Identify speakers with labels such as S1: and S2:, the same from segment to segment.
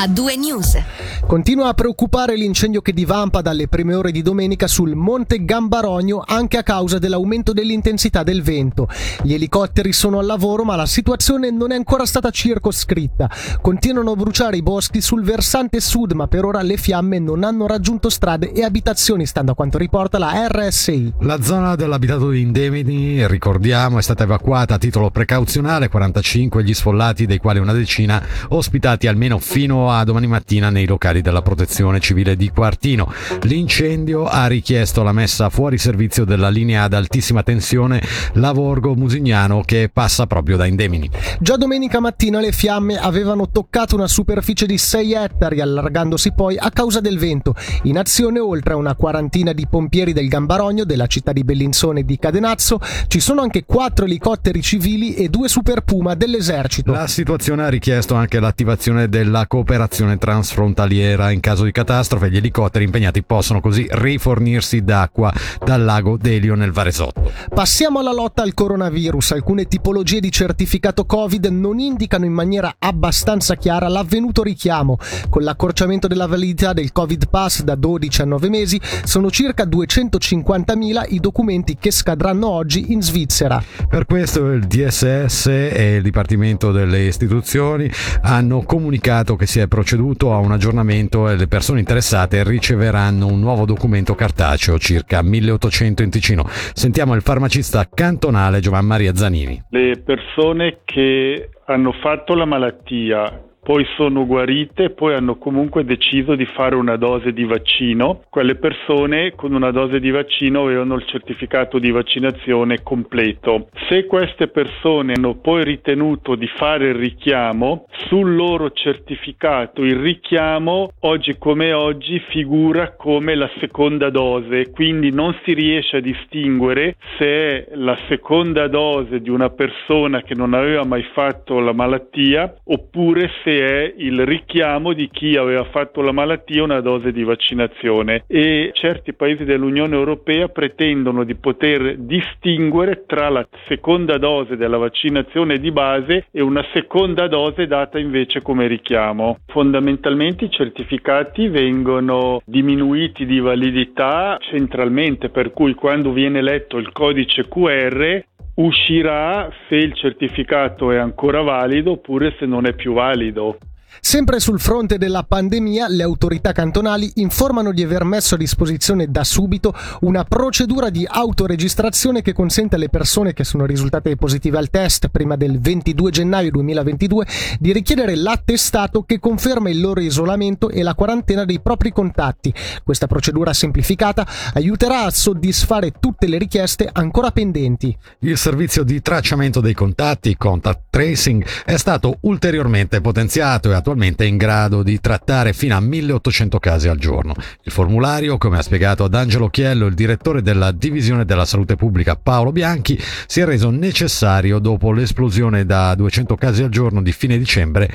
S1: a due news.
S2: Continua a preoccupare l'incendio che divampa dalle prime ore di domenica sul Monte Gambarogno anche a causa dell'aumento dell'intensità del vento. Gli elicotteri sono al lavoro ma la situazione non è ancora stata circoscritta. Continuano a bruciare i boschi sul versante sud ma per ora le fiamme non hanno raggiunto strade e abitazioni stando a quanto riporta la RSI.
S3: La zona dell'abitato di Indemini, ricordiamo, è stata evacuata a titolo precauzionale, 45 gli sfollati dei quali una decina ospitati almeno fino a domani mattina nei locali della protezione civile di Quartino. L'incendio ha richiesto la messa fuori servizio della linea ad altissima tensione Lavorgo-Musignano che passa proprio da Indemini.
S2: Già domenica mattina le fiamme avevano toccato una superficie di 6 ettari, allargandosi poi a causa del vento. In azione oltre a una quarantina di pompieri del Gambarogno, della città di Bellinzone e di Cadenazzo, ci sono anche quattro elicotteri civili e due Super Puma dell'esercito.
S3: La situazione ha richiesto anche l'attivazione della cooperazione transfrontaliera. In caso di catastrofe, gli elicotteri impegnati possono così rifornirsi d'acqua dal lago Delio nel Varesotto.
S2: Passiamo alla lotta al coronavirus. Alcune tipologie di certificato Covid non indicano in maniera abbastanza chiara l'avvenuto richiamo. Con l'accorciamento della validità del Covid Pass da 12 a 9 mesi, sono circa 250.000 i documenti che scadranno oggi in Svizzera.
S3: Per questo il DSS e il Dipartimento delle Istituzioni hanno comunicato che si è proceduto a un aggiornamento e le persone interessate riceveranno un nuovo documento cartaceo, circa 1800 in Ticino. Sentiamo il farmacista cantonale Giovan Maria Zanini.
S4: Le persone che hanno fatto la malattia poi sono guarite poi hanno comunque deciso di fare una dose di vaccino. Quelle persone con una dose di vaccino avevano il certificato di vaccinazione completo. Se queste persone hanno poi ritenuto di fare il richiamo, sul loro certificato il richiamo oggi come oggi figura come la seconda dose, quindi non si riesce a distinguere se è la seconda dose di una persona che non aveva mai fatto la malattia oppure se è il richiamo di chi aveva fatto la malattia una dose di vaccinazione e certi paesi dell'Unione Europea pretendono di poter distinguere tra la seconda dose della vaccinazione di base e una seconda dose data invece come richiamo. Fondamentalmente i certificati vengono diminuiti di validità centralmente, per cui quando viene letto il codice QR uscirà se il certificato è ancora valido oppure se non è più valido.
S2: Sempre sul fronte della pandemia, le autorità cantonali informano di aver messo a disposizione da subito una procedura di autoregistrazione che consente alle persone che sono risultate positive al test prima del 22 gennaio 2022 di richiedere l'attestato che conferma il loro isolamento e la quarantena dei propri contatti. Questa procedura semplificata aiuterà a soddisfare tutte le richieste ancora pendenti.
S3: Il servizio di tracciamento dei contatti, contact tracing, è stato ulteriormente potenziato e attualmente è in grado di trattare fino a 1800 casi al giorno. Il formulario, come ha spiegato ad Angelo Chiello, il direttore della Divisione della Salute Pubblica Paolo Bianchi, si è reso necessario dopo l'esplosione da 200 casi al giorno di fine dicembre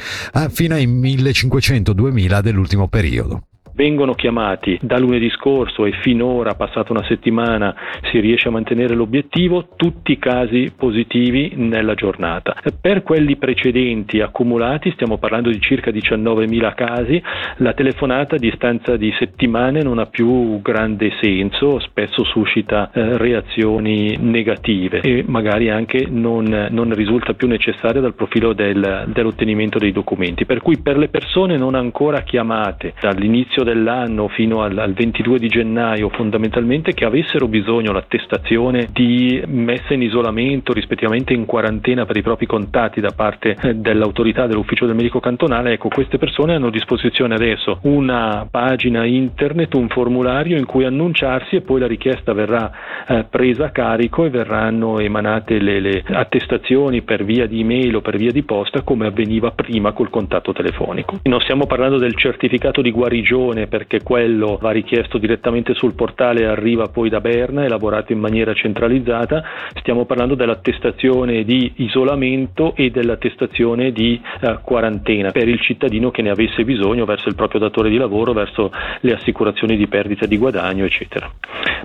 S3: fino ai 1500-2000 dell'ultimo periodo
S5: vengono chiamati da lunedì scorso e finora, passata una settimana, si riesce a mantenere l'obiettivo, tutti i casi positivi nella giornata. Per quelli precedenti accumulati, stiamo parlando di circa 19.000 casi, la telefonata a distanza di settimane non ha più grande senso, spesso suscita eh, reazioni negative e magari anche non, non, risulta più necessaria dal profilo del, dell'ottenimento dei documenti. Per cui per le persone non ancora chiamate dall'inizio dell'anno fino al, al 22 di gennaio fondamentalmente che avessero bisogno l'attestazione di messa in isolamento rispettivamente in quarantena per i propri contatti da parte eh, dell'autorità dell'ufficio del medico cantonale, ecco queste persone hanno a disposizione adesso una pagina internet, un formulario in cui annunciarsi e poi la richiesta verrà eh, presa a carico e verranno emanate le, le attestazioni per via di email o per via di posta come avveniva prima col contatto telefonico. Non stiamo parlando del certificato di guarigione l'attestazione perché quello va richiesto direttamente sul portale e arriva poi da Berna, elaborato in maniera centralizzata, stiamo parlando dell'attestazione di isolamento e dell'attestazione di eh, quarantena per il cittadino che ne avesse bisogno verso il proprio datore di lavoro, verso le assicurazioni di perdita di guadagno, eccetera.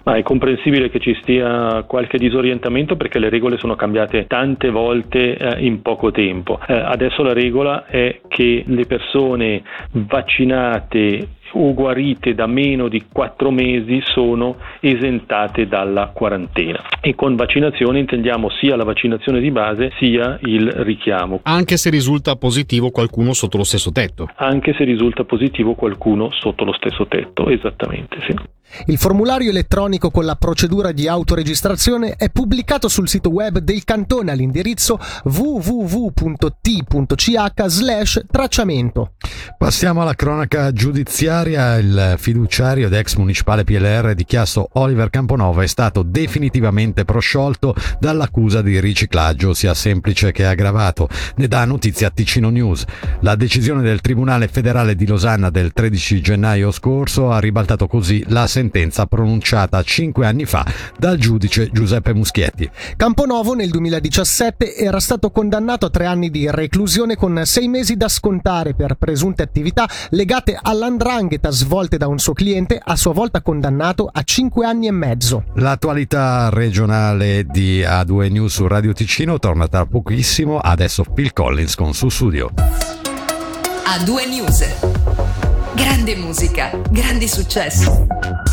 S5: Ma è comprensibile che ci stia qualche disorientamento perché le regole sono cambiate tante volte eh, in poco tempo. Eh, adesso la regola è che le persone vaccinate o guarite da meno di 4 mesi sono esentate dalla quarantena e con vaccinazione intendiamo sia la vaccinazione di base sia il richiamo.
S1: Anche se risulta positivo qualcuno sotto lo stesso tetto.
S5: Anche se risulta positivo qualcuno sotto lo stesso tetto, esattamente sì.
S2: Il formulario elettronico con la procedura di autoregistrazione è pubblicato sul sito web del cantone all'indirizzo www.t.ch tracciamento.
S3: Passiamo alla cronaca giudiziaria. Il fiduciario ed ex municipale PLR di Chiasso Oliver Camponova è stato definitivamente prosciolto dall'accusa di riciclaggio, sia semplice che aggravato. Ne dà notizia Ticino News. La decisione del Tribunale federale di Losanna del 13 gennaio scorso ha ribaltato così la sentenza sentenza pronunciata cinque anni fa dal giudice Giuseppe Muschietti.
S2: Camponovo nel 2017 era stato condannato a tre anni di reclusione con sei mesi da scontare per presunte attività legate all'andrangheta svolte da un suo cliente, a sua volta condannato a cinque anni e mezzo.
S3: L'attualità regionale di A2 News su Radio Ticino torna tra pochissimo, adesso Phil Collins con su studio.
S6: A2 News. Grande musica, grandi successi.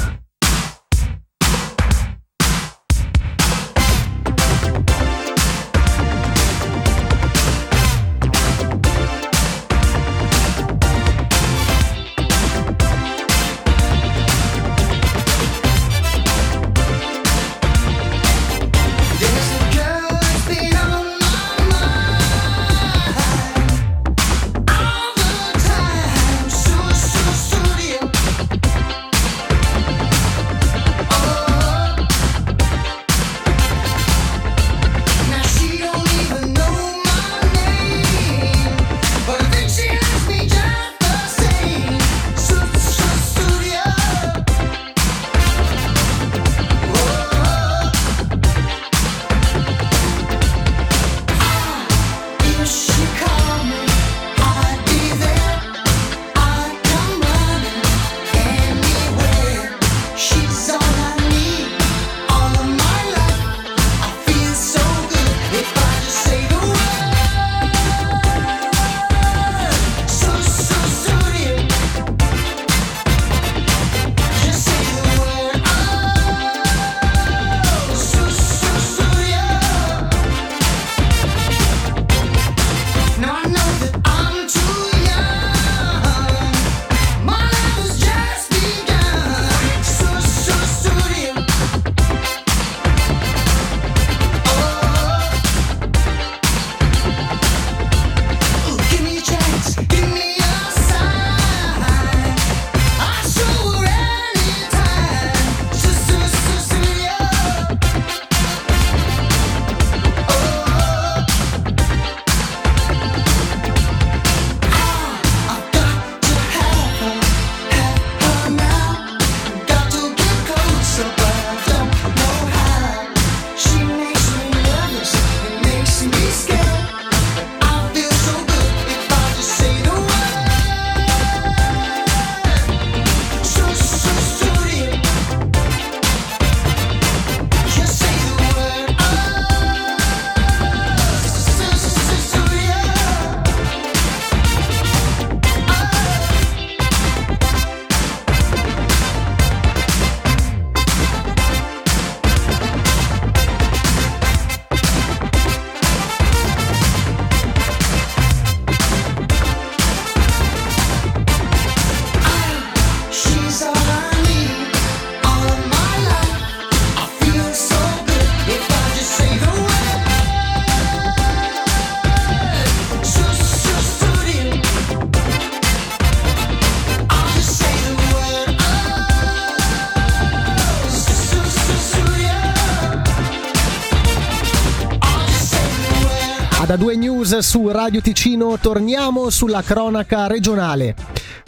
S2: News su Radio Ticino torniamo sulla cronaca regionale.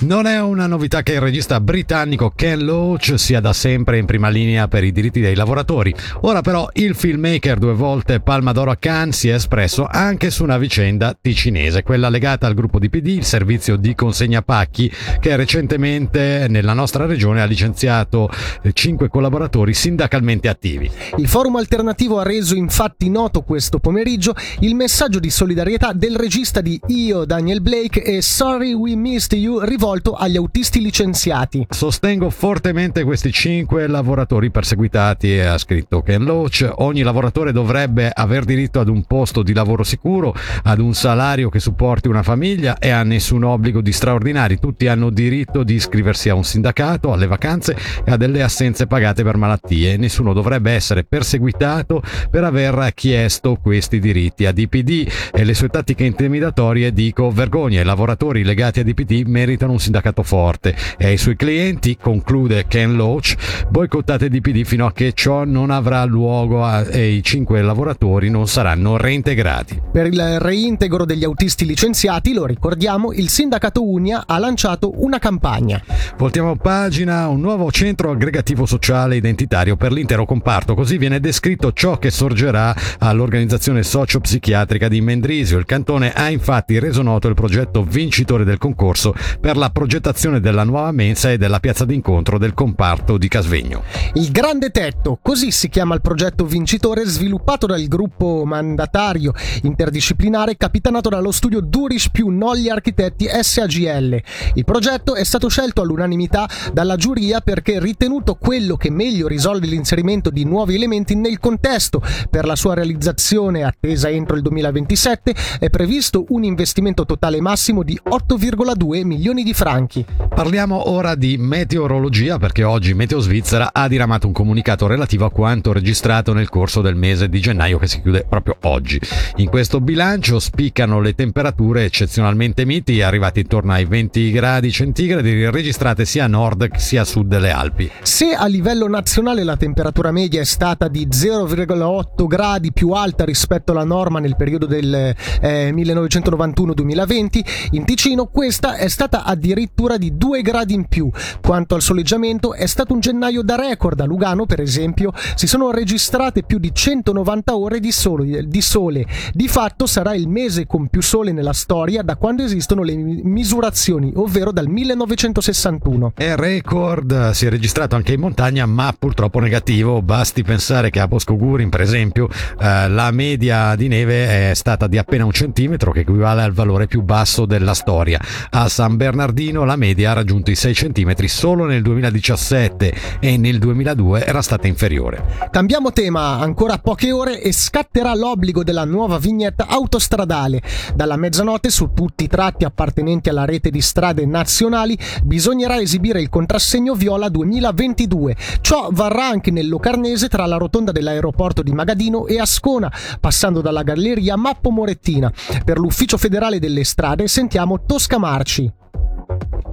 S3: Non è una novità che il regista britannico Ken Loach sia da sempre in prima linea per i diritti dei lavoratori. Ora però il filmmaker due volte Palma d'Oro a Cannes si è espresso anche su una vicenda ticinese, quella legata al gruppo di PD, il servizio di consegna pacchi, che recentemente nella nostra regione ha licenziato cinque collaboratori sindacalmente attivi.
S2: Il forum alternativo ha reso infatti noto questo pomeriggio il messaggio di solidarietà del regista di Io, Daniel Blake e Sorry We Missed You rivolto agli autisti licenziati.
S3: Sostengo fortemente questi cinque lavoratori perseguitati, ha scritto Ken Loach. Ogni lavoratore dovrebbe aver diritto ad un posto di lavoro sicuro, ad un salario che supporti una famiglia e a nessun obbligo di straordinari. Tutti hanno diritto di iscriversi a un sindacato, alle vacanze e a delle assenze pagate per malattie. Nessuno dovrebbe essere perseguitato per aver chiesto questi diritti. A DPD e le sue tattiche intimidatorie dico vergogna. I lavoratori legati a DPD meritano un sindacato forte e ai suoi clienti, conclude Ken Loach, boicottate DPD fino a che ciò non avrà luogo e i cinque lavoratori non saranno reintegrati.
S2: Per il reintegro degli autisti licenziati, lo ricordiamo, il sindacato Unia ha lanciato una campagna.
S3: Voltiamo pagina, un nuovo centro aggregativo sociale identitario per l'intero comparto, così viene descritto ciò che sorgerà all'organizzazione socio-psichiatrica di Mendrisio. Il cantone ha infatti reso noto il progetto vincitore del concorso per la progettazione della nuova mensa e della piazza d'incontro del comparto di Casvegno.
S2: Il Grande Tetto, così si chiama il progetto vincitore sviluppato dal gruppo mandatario interdisciplinare capitanato dallo studio Durish più Nolli Architetti SAGL. Il progetto è stato scelto all'unanimità dalla giuria perché ritenuto quello che meglio risolve l'inserimento di nuovi elementi nel contesto. Per la sua realizzazione attesa entro il 2027 è previsto un investimento totale massimo di 8,2 milioni di franchi.
S3: Parliamo ora di meteorologia perché oggi Meteo Svizzera ha diramato un comunicato relativo a quanto registrato nel corso del mese di gennaio che si chiude proprio oggi. In questo bilancio spiccano le temperature eccezionalmente miti arrivati intorno ai 20 gradi centigradi registrate sia a nord sia a sud delle Alpi.
S2: Se a livello nazionale la temperatura media è stata di 0,8 gradi più alta rispetto alla norma nel periodo del eh, 1991-2020, in Ticino questa è stata addirittura di 2 gradi in più. Quanto al soleggiamento è stato un gennaio da record. A Lugano, per esempio, si sono registrate più di 190 ore di sole. Di, sole. di fatto sarà il mese con più sole nella storia da quando esistono le misurazioni, ovvero dal 1961.
S3: È record si è registrato anche in montagna, ma purtroppo negativo. Basti pensare che a Bosco Gurin, per esempio, eh, la media di neve è stata di appena un centimetro, che equivale al valore più basso della storia. A San Bernardino la media ha raggiunto i 6 centimetri solo nel 2017 e nel 2002 era stata inferiore.
S2: Cambiamo tema, ancora poche ore e scatterà l'obbligo della nuova vignetta autostradale. Dalla mezzanotte su tutti i tratti appartenenti alla rete di strade nazionali bisognerà esibire il contrassegno viola 2022. Ciò varrà anche nel Locarnese tra la rotonda dell'aeroporto di Magadino e Ascona, passando dalla galleria Mappo Morettina. Per l'Ufficio federale delle strade sentiamo Tosca Marci.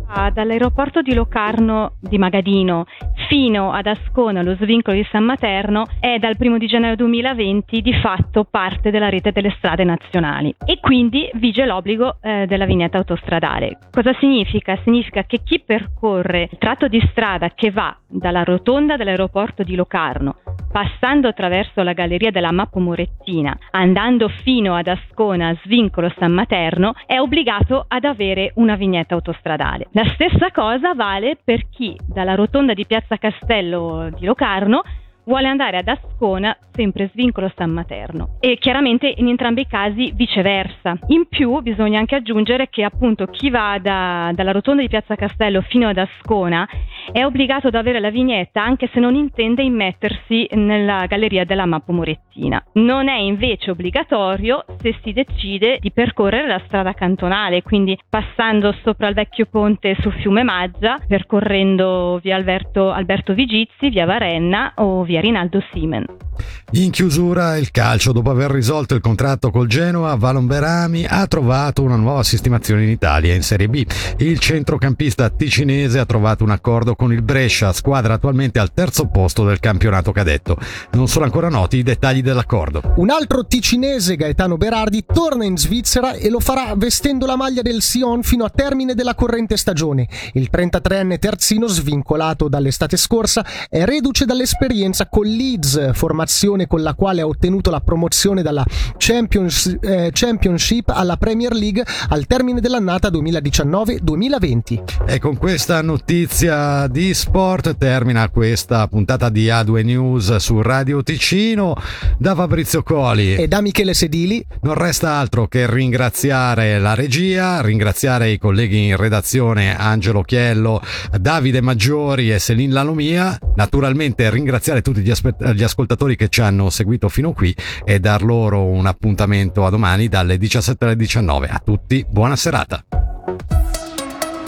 S7: Dall'aeroporto di Locarno di Magadino fino ad Ascona, lo svincolo di San Materno, è dal 1 di gennaio 2020 di fatto parte della rete delle strade nazionali e quindi vige l'obbligo eh, della vignetta autostradale. Cosa significa? Significa che chi percorre il tratto di strada che va dalla rotonda dell'aeroporto di Locarno, passando attraverso la galleria della Mappo Morettina, andando fino ad Ascona, svincolo San Materno, è obbligato ad avere una vignetta autostradale. La stessa cosa vale per chi dalla rotonda di Piazza Castello di Locarno vuole andare ad Ascona, sempre svincolo San Materno. E chiaramente in entrambi i casi viceversa. In più bisogna anche aggiungere che appunto chi va da, dalla rotonda di Piazza Castello fino ad Ascona è obbligato ad avere la vignetta anche se non intende immettersi nella galleria della Mappo Morettina. Non è invece obbligatorio se si decide di percorrere la strada cantonale, quindi passando sopra il vecchio ponte sul fiume Maggia, percorrendo via Alberto, Alberto Vigizi, via Varenna o via Rinaldo Simen.
S3: In chiusura il calcio, dopo aver risolto il contratto col Genoa, Valon Berami ha trovato una nuova sistemazione in Italia in Serie B. Il centrocampista ticinese ha trovato un accordo con il Brescia, squadra attualmente al terzo posto del campionato cadetto. Non sono ancora noti i dettagli dell'accordo.
S2: Un altro ticinese, Gaetano Berardi, torna in Svizzera e lo farà vestendo la maglia del Sion fino a termine della corrente stagione. Il 33enne terzino, svincolato dall'estate scorsa, è reduce dall'esperienza con Leeds, formazione con la quale ha ottenuto la promozione dalla Champions, eh, Championship alla Premier League al termine dell'annata 2019-2020.
S3: E con questa notizia di sport termina questa puntata di A2 News su Radio Ticino. Da Fabrizio Coli
S2: e da Michele Sedili
S3: non resta altro che ringraziare la regia, ringraziare i colleghi in redazione Angelo Chiello, Davide Maggiori e Selin Lalomia, naturalmente ringraziare tutti gli, aspe- gli ascoltatori che ci hanno seguito fino qui e dar loro un appuntamento a domani dalle 17 alle 19. A tutti buona serata.